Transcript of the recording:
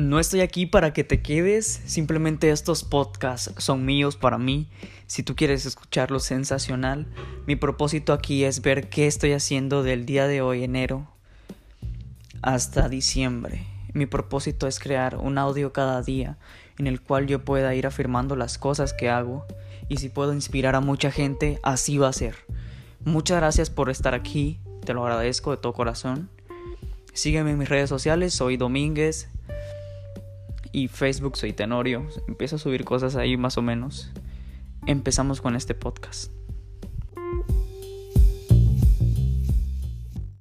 No estoy aquí para que te quedes, simplemente estos podcasts son míos para mí. Si tú quieres escucharlo sensacional, mi propósito aquí es ver qué estoy haciendo del día de hoy, enero, hasta diciembre. Mi propósito es crear un audio cada día en el cual yo pueda ir afirmando las cosas que hago y si puedo inspirar a mucha gente, así va a ser. Muchas gracias por estar aquí, te lo agradezco de todo corazón. Sígueme en mis redes sociales, soy Domínguez y Facebook soy Tenorio. Empiezo a subir cosas ahí más o menos. Empezamos con este podcast.